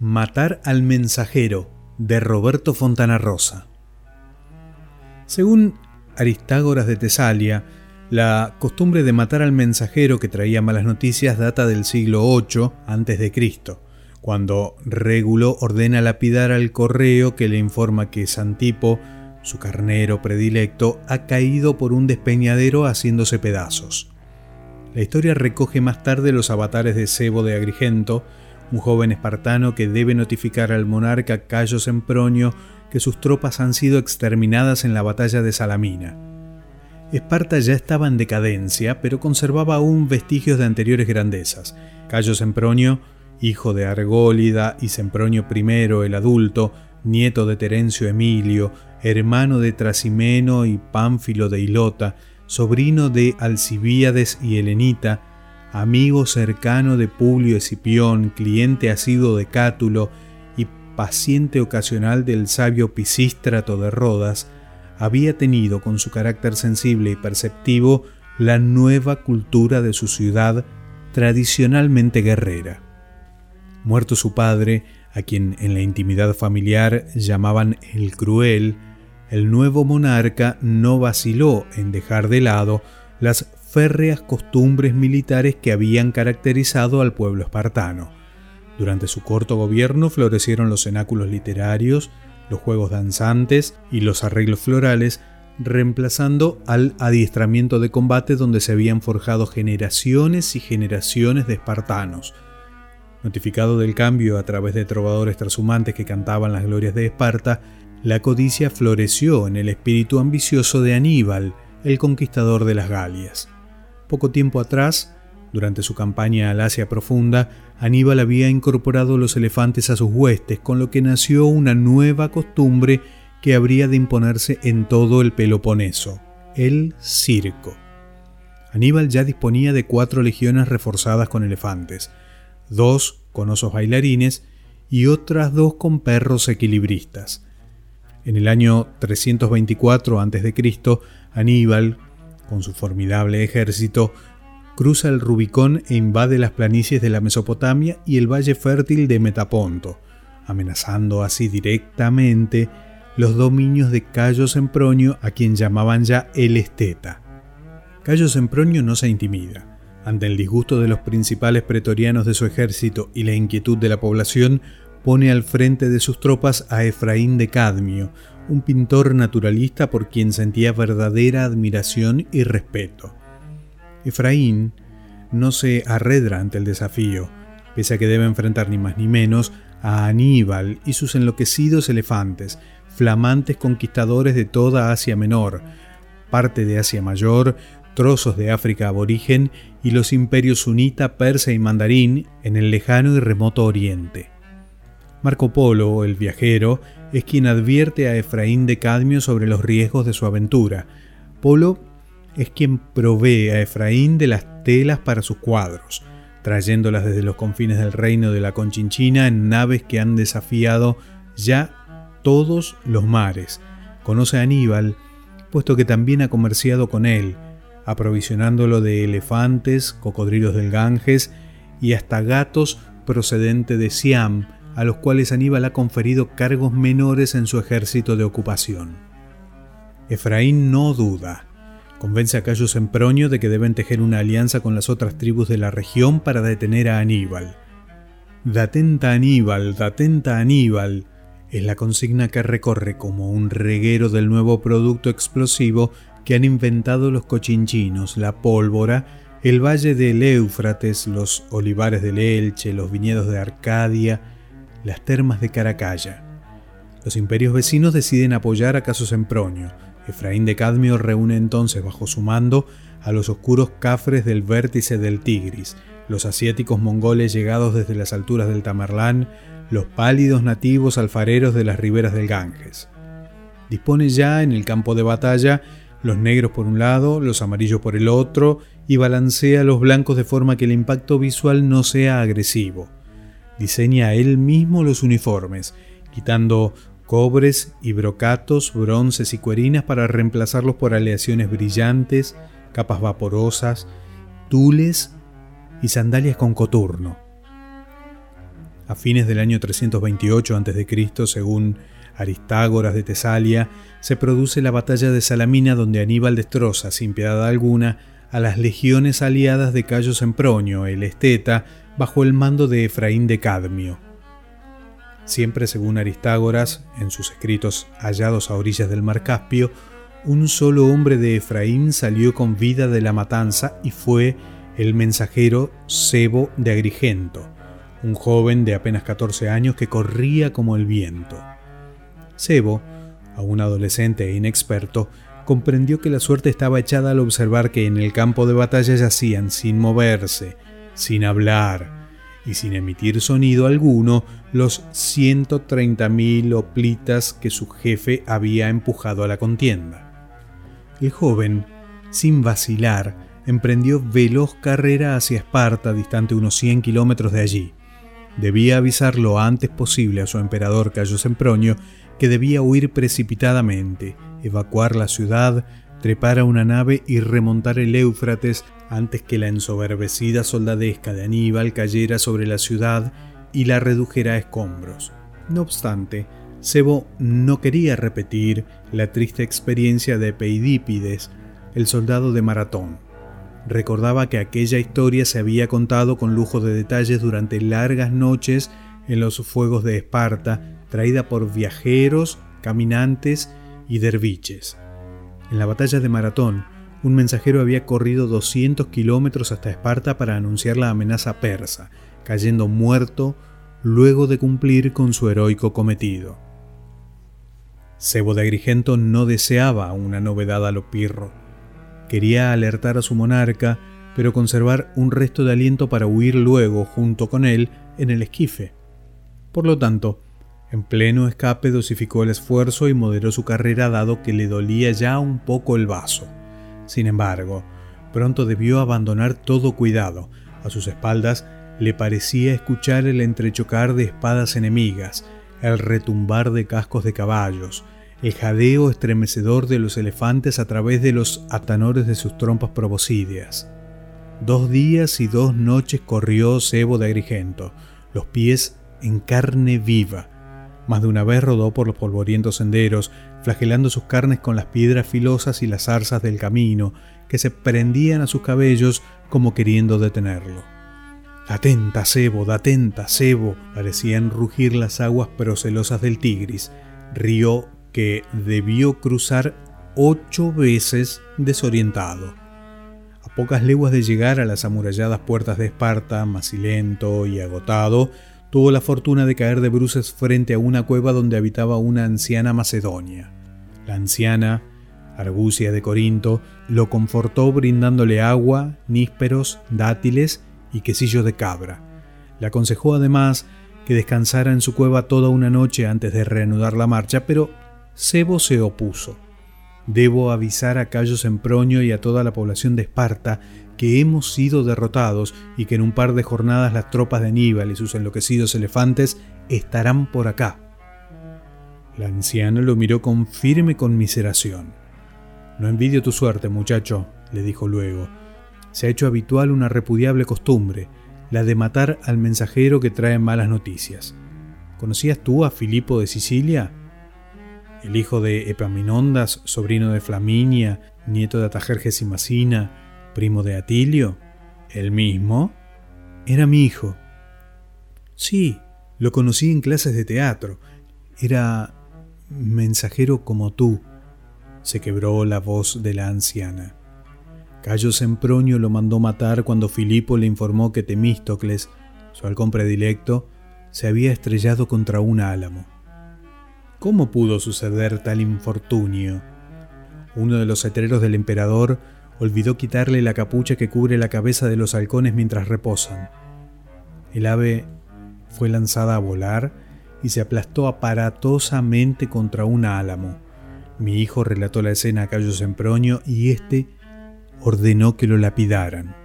Matar al mensajero de Roberto Fontana Rosa. Según Aristágoras de Tesalia, la costumbre de matar al mensajero que traía malas noticias data del siglo VIII a.C., cuando Régulo ordena lapidar al correo que le informa que Santipo, su carnero predilecto, ha caído por un despeñadero haciéndose pedazos. La historia recoge más tarde los avatares de Sebo de Agrigento, un joven espartano que debe notificar al monarca Cayo Sempronio que sus tropas han sido exterminadas en la batalla de Salamina. Esparta ya estaba en decadencia, pero conservaba aún vestigios de anteriores grandezas. Cayo Sempronio, hijo de Argólida y Sempronio I el adulto, nieto de Terencio Emilio, hermano de Trasimeno y Pánfilo de Ilota, sobrino de Alcibíades y Helenita, amigo cercano de Publio Escipión, cliente asiduo de Cátulo y paciente ocasional del sabio Pisístrato de Rodas, había tenido con su carácter sensible y perceptivo la nueva cultura de su ciudad tradicionalmente guerrera. Muerto su padre, a quien en la intimidad familiar llamaban el cruel, el nuevo monarca no vaciló en dejar de lado las férreas costumbres militares que habían caracterizado al pueblo espartano. Durante su corto gobierno florecieron los cenáculos literarios, los juegos danzantes y los arreglos florales, reemplazando al adiestramiento de combate donde se habían forjado generaciones y generaciones de espartanos. Notificado del cambio a través de trovadores transhumantes que cantaban las glorias de Esparta, la codicia floreció en el espíritu ambicioso de Aníbal, el conquistador de las Galias. Poco tiempo atrás, durante su campaña al Asia Profunda, Aníbal había incorporado los elefantes a sus huestes, con lo que nació una nueva costumbre que habría de imponerse en todo el Peloponeso, el circo. Aníbal ya disponía de cuatro legiones reforzadas con elefantes, dos con osos bailarines y otras dos con perros equilibristas. En el año 324 a.C., Aníbal, con su formidable ejército, cruza el Rubicón e invade las planicies de la Mesopotamia y el valle fértil de Metaponto, amenazando así directamente los dominios de Cayo Sempronio, a quien llamaban ya el Esteta. Cayo Sempronio no se intimida. Ante el disgusto de los principales pretorianos de su ejército y la inquietud de la población, pone al frente de sus tropas a Efraín de Cadmio, un pintor naturalista por quien sentía verdadera admiración y respeto. Efraín no se arredra ante el desafío, pese a que debe enfrentar ni más ni menos a Aníbal y sus enloquecidos elefantes, flamantes conquistadores de toda Asia Menor, parte de Asia Mayor, trozos de África aborigen y los imperios sunita, persa y mandarín en el lejano y remoto oriente. Marco Polo, el viajero, es quien advierte a Efraín de Cadmio sobre los riesgos de su aventura. Polo es quien provee a Efraín de las telas para sus cuadros, trayéndolas desde los confines del reino de la Conchinchina en naves que han desafiado ya todos los mares. Conoce a Aníbal, puesto que también ha comerciado con él, aprovisionándolo de elefantes, cocodrilos del Ganges y hasta gatos procedente de Siam, a los cuales Aníbal ha conferido cargos menores en su ejército de ocupación. Efraín no duda. Convence a Cayo Sempronio de que deben tejer una alianza con las otras tribus de la región para detener a Aníbal. Datenta Aníbal, datenta Aníbal, es la consigna que recorre como un reguero del nuevo producto explosivo que han inventado los cochinchinos, la pólvora, el valle del Éufrates, los olivares del Elche, los viñedos de Arcadia, las termas de Caracalla. Los imperios vecinos deciden apoyar a Caso Sempronio. Efraín de Cadmio reúne entonces bajo su mando a los oscuros cafres del vértice del Tigris, los asiáticos mongoles llegados desde las alturas del Tamerlán, los pálidos nativos alfareros de las riberas del Ganges. Dispone ya en el campo de batalla los negros por un lado, los amarillos por el otro, y balancea los blancos de forma que el impacto visual no sea agresivo diseña él mismo los uniformes, quitando cobres y brocatos, bronces y cuerinas para reemplazarlos por aleaciones brillantes, capas vaporosas, tules y sandalias con coturno. A fines del año 328 a.C., según Aristágoras de Tesalia, se produce la batalla de Salamina donde Aníbal destroza sin piedad alguna a las legiones aliadas de Cayo Sempronio, el esteta, bajo el mando de Efraín de Cadmio. Siempre según Aristágoras, en sus escritos hallados a orillas del mar Caspio, un solo hombre de Efraín salió con vida de la matanza y fue el mensajero Sebo de Agrigento, un joven de apenas 14 años que corría como el viento. Sebo, aún adolescente e inexperto, comprendió que la suerte estaba echada al observar que en el campo de batalla yacían sin moverse, sin hablar, y sin emitir sonido alguno los 130.000 oplitas que su jefe había empujado a la contienda. El joven, sin vacilar, emprendió veloz carrera hacia Esparta, distante unos 100 kilómetros de allí. Debía avisar lo antes posible a su emperador Cayo Sempronio que debía huir precipitadamente, evacuar la ciudad, trepar a una nave y remontar el Éufrates antes que la ensoberbecida soldadesca de Aníbal cayera sobre la ciudad y la redujera a escombros. No obstante, Sebo no quería repetir la triste experiencia de Peidípides, el soldado de Maratón. Recordaba que aquella historia se había contado con lujo de detalles durante largas noches en los fuegos de Esparta, traída por viajeros, caminantes y derviches. En la batalla de Maratón, un mensajero había corrido 200 kilómetros hasta Esparta para anunciar la amenaza persa, cayendo muerto luego de cumplir con su heroico cometido. Sebo de Agrigento no deseaba una novedad a lo pirro. Quería alertar a su monarca, pero conservar un resto de aliento para huir luego junto con él en el esquife. Por lo tanto, en pleno escape dosificó el esfuerzo y moderó su carrera dado que le dolía ya un poco el vaso. Sin embargo, pronto debió abandonar todo cuidado. A sus espaldas le parecía escuchar el entrechocar de espadas enemigas, el retumbar de cascos de caballos, el jadeo estremecedor de los elefantes a través de los atanores de sus trompas proboscideas. Dos días y dos noches corrió Sebo de Agrigento, los pies en carne viva, más de una vez rodó por los polvorientos senderos, flagelando sus carnes con las piedras filosas y las zarzas del camino, que se prendían a sus cabellos como queriendo detenerlo. Atenta, cebo, atenta, cebo, parecían rugir las aguas procelosas del Tigris, río que debió cruzar ocho veces desorientado. A pocas leguas de llegar a las amuralladas puertas de Esparta, macilento y agotado, tuvo la fortuna de caer de bruces frente a una cueva donde habitaba una anciana macedonia. La anciana, Argucia de Corinto, lo confortó brindándole agua, nísperos, dátiles y quesillos de cabra. Le aconsejó además que descansara en su cueva toda una noche antes de reanudar la marcha, pero Sebo se opuso. Debo avisar a Cayo Semproño y a toda la población de Esparta que hemos sido derrotados y que en un par de jornadas las tropas de Aníbal y sus enloquecidos elefantes estarán por acá. La anciana lo miró con firme conmiseración. No envidio tu suerte, muchacho, le dijo luego. Se ha hecho habitual una repudiable costumbre, la de matar al mensajero que trae malas noticias. ¿Conocías tú a Filipo de Sicilia? El hijo de Epaminondas, sobrino de Flaminia, nieto de Atajerjes y Macina, primo de Atilio? ¿El mismo? Era mi hijo. Sí, lo conocí en clases de teatro. Era mensajero como tú. Se quebró la voz de la anciana. Cayo Sempronio lo mandó matar cuando Filipo le informó que Temístocles, su halcón predilecto, se había estrellado contra un álamo. ¿Cómo pudo suceder tal infortunio? Uno de los cetreros del emperador olvidó quitarle la capucha que cubre la cabeza de los halcones mientras reposan. El ave fue lanzada a volar y se aplastó aparatosamente contra un álamo. Mi hijo relató la escena a Cayo Semproño y éste ordenó que lo lapidaran.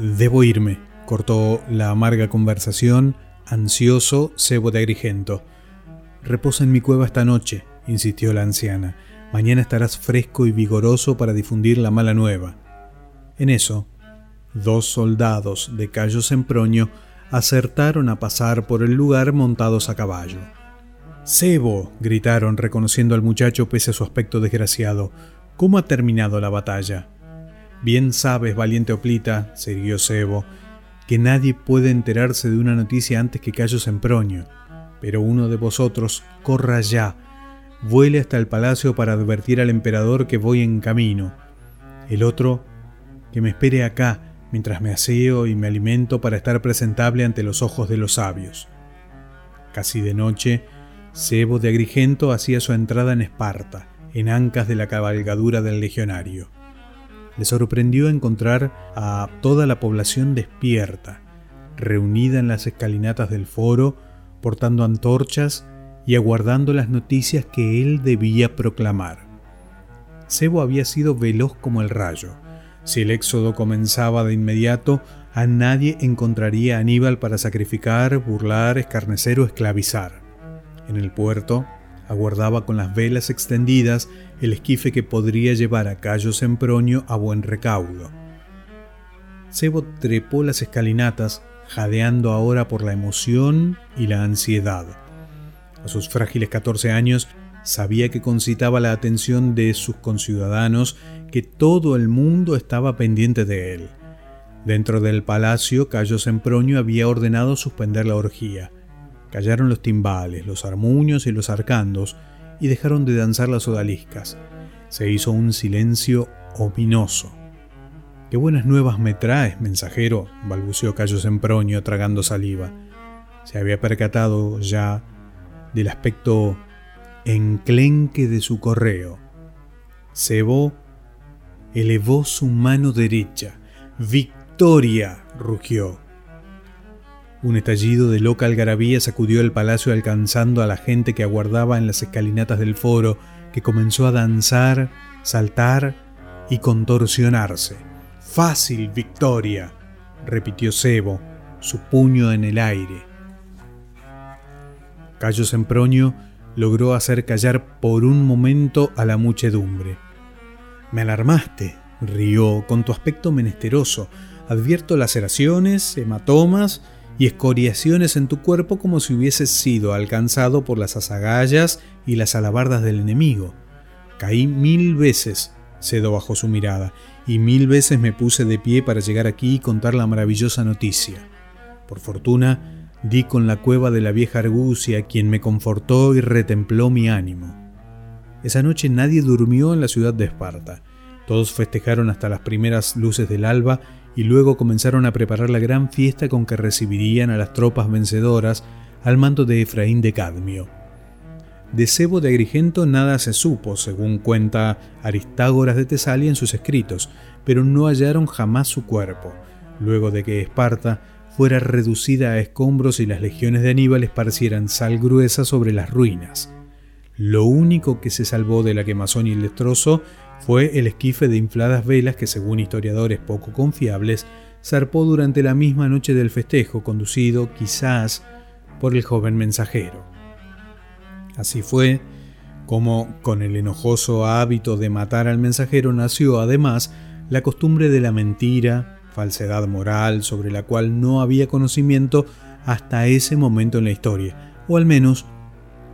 Debo irme, cortó la amarga conversación, ansioso Cebo de Agrigento. Reposa en mi cueva esta noche, insistió la anciana. Mañana estarás fresco y vigoroso para difundir la mala nueva. En eso, dos soldados de Cayo Semproño acertaron a pasar por el lugar montados a caballo. Sebo, gritaron reconociendo al muchacho pese a su aspecto desgraciado. ¿Cómo ha terminado la batalla? Bien sabes, valiente Oplita, siguió Sebo, que nadie puede enterarse de una noticia antes que Cayo Semproño. Pero uno de vosotros corra ya, vuele hasta el palacio para advertir al emperador que voy en camino. El otro, que me espere acá, mientras me aseo y me alimento para estar presentable ante los ojos de los sabios. Casi de noche, Sebo de Agrigento hacía su entrada en Esparta, en ancas de la cabalgadura del legionario. Le sorprendió encontrar a toda la población despierta, reunida en las escalinatas del foro, portando antorchas y aguardando las noticias que él debía proclamar. Sebo había sido veloz como el rayo. Si el éxodo comenzaba de inmediato, a nadie encontraría a Aníbal para sacrificar, burlar, escarnecer o esclavizar. En el puerto aguardaba con las velas extendidas el esquife que podría llevar a Cayo Sempronio a buen recaudo. Sebo trepó las escalinatas, jadeando ahora por la emoción y la ansiedad. A sus frágiles 14 años sabía que concitaba la atención de sus conciudadanos, que todo el mundo estaba pendiente de él. Dentro del palacio, Cayo Sempronio había ordenado suspender la orgía. Callaron los timbales, los armuños y los arcandos, y dejaron de danzar las odaliscas. Se hizo un silencio ominoso. Qué buenas nuevas me traes, mensajero, balbuceó Cayo Sempronio tragando saliva. Se había percatado ya del aspecto enclenque de su correo. Cebó elevó su mano derecha. ¡Victoria! rugió. Un estallido de loca algarabía sacudió el palacio alcanzando a la gente que aguardaba en las escalinatas del foro, que comenzó a danzar, saltar y contorsionarse. Fácil victoria, repitió Sebo, su puño en el aire. Cayo Semproño logró hacer callar por un momento a la muchedumbre. Me alarmaste, rió, con tu aspecto menesteroso. Advierto laceraciones, hematomas y escoriaciones en tu cuerpo como si hubieses sido alcanzado por las azagallas y las alabardas del enemigo. Caí mil veces, cedo bajo su mirada, y mil veces me puse de pie para llegar aquí y contar la maravillosa noticia. Por fortuna, di con la cueva de la vieja Argucia, quien me confortó y retempló mi ánimo. Esa noche nadie durmió en la ciudad de Esparta. Todos festejaron hasta las primeras luces del alba y luego comenzaron a preparar la gran fiesta con que recibirían a las tropas vencedoras al mando de Efraín de Cadmio. De Sebo de Agrigento nada se supo, según cuenta Aristágoras de Tesalia en sus escritos, pero no hallaron jamás su cuerpo, luego de que Esparta fuera reducida a escombros y las legiones de Aníbal esparcieran sal gruesa sobre las ruinas. Lo único que se salvó de la quemazón y el destrozo fue el esquife de infladas velas que, según historiadores poco confiables, zarpó durante la misma noche del festejo, conducido quizás por el joven mensajero. Así fue como, con el enojoso hábito de matar al mensajero, nació además la costumbre de la mentira, falsedad moral sobre la cual no había conocimiento hasta ese momento en la historia, o al menos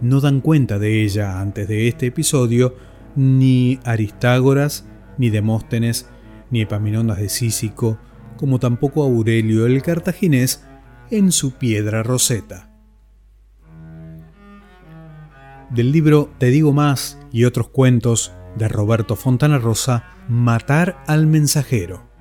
no dan cuenta de ella antes de este episodio ni Aristágoras, ni Demóstenes, ni Epaminondas de Cícico, como tampoco Aurelio el cartaginés en su piedra roseta. Del libro Te digo más y otros cuentos de Roberto Fontana Rosa, Matar al mensajero.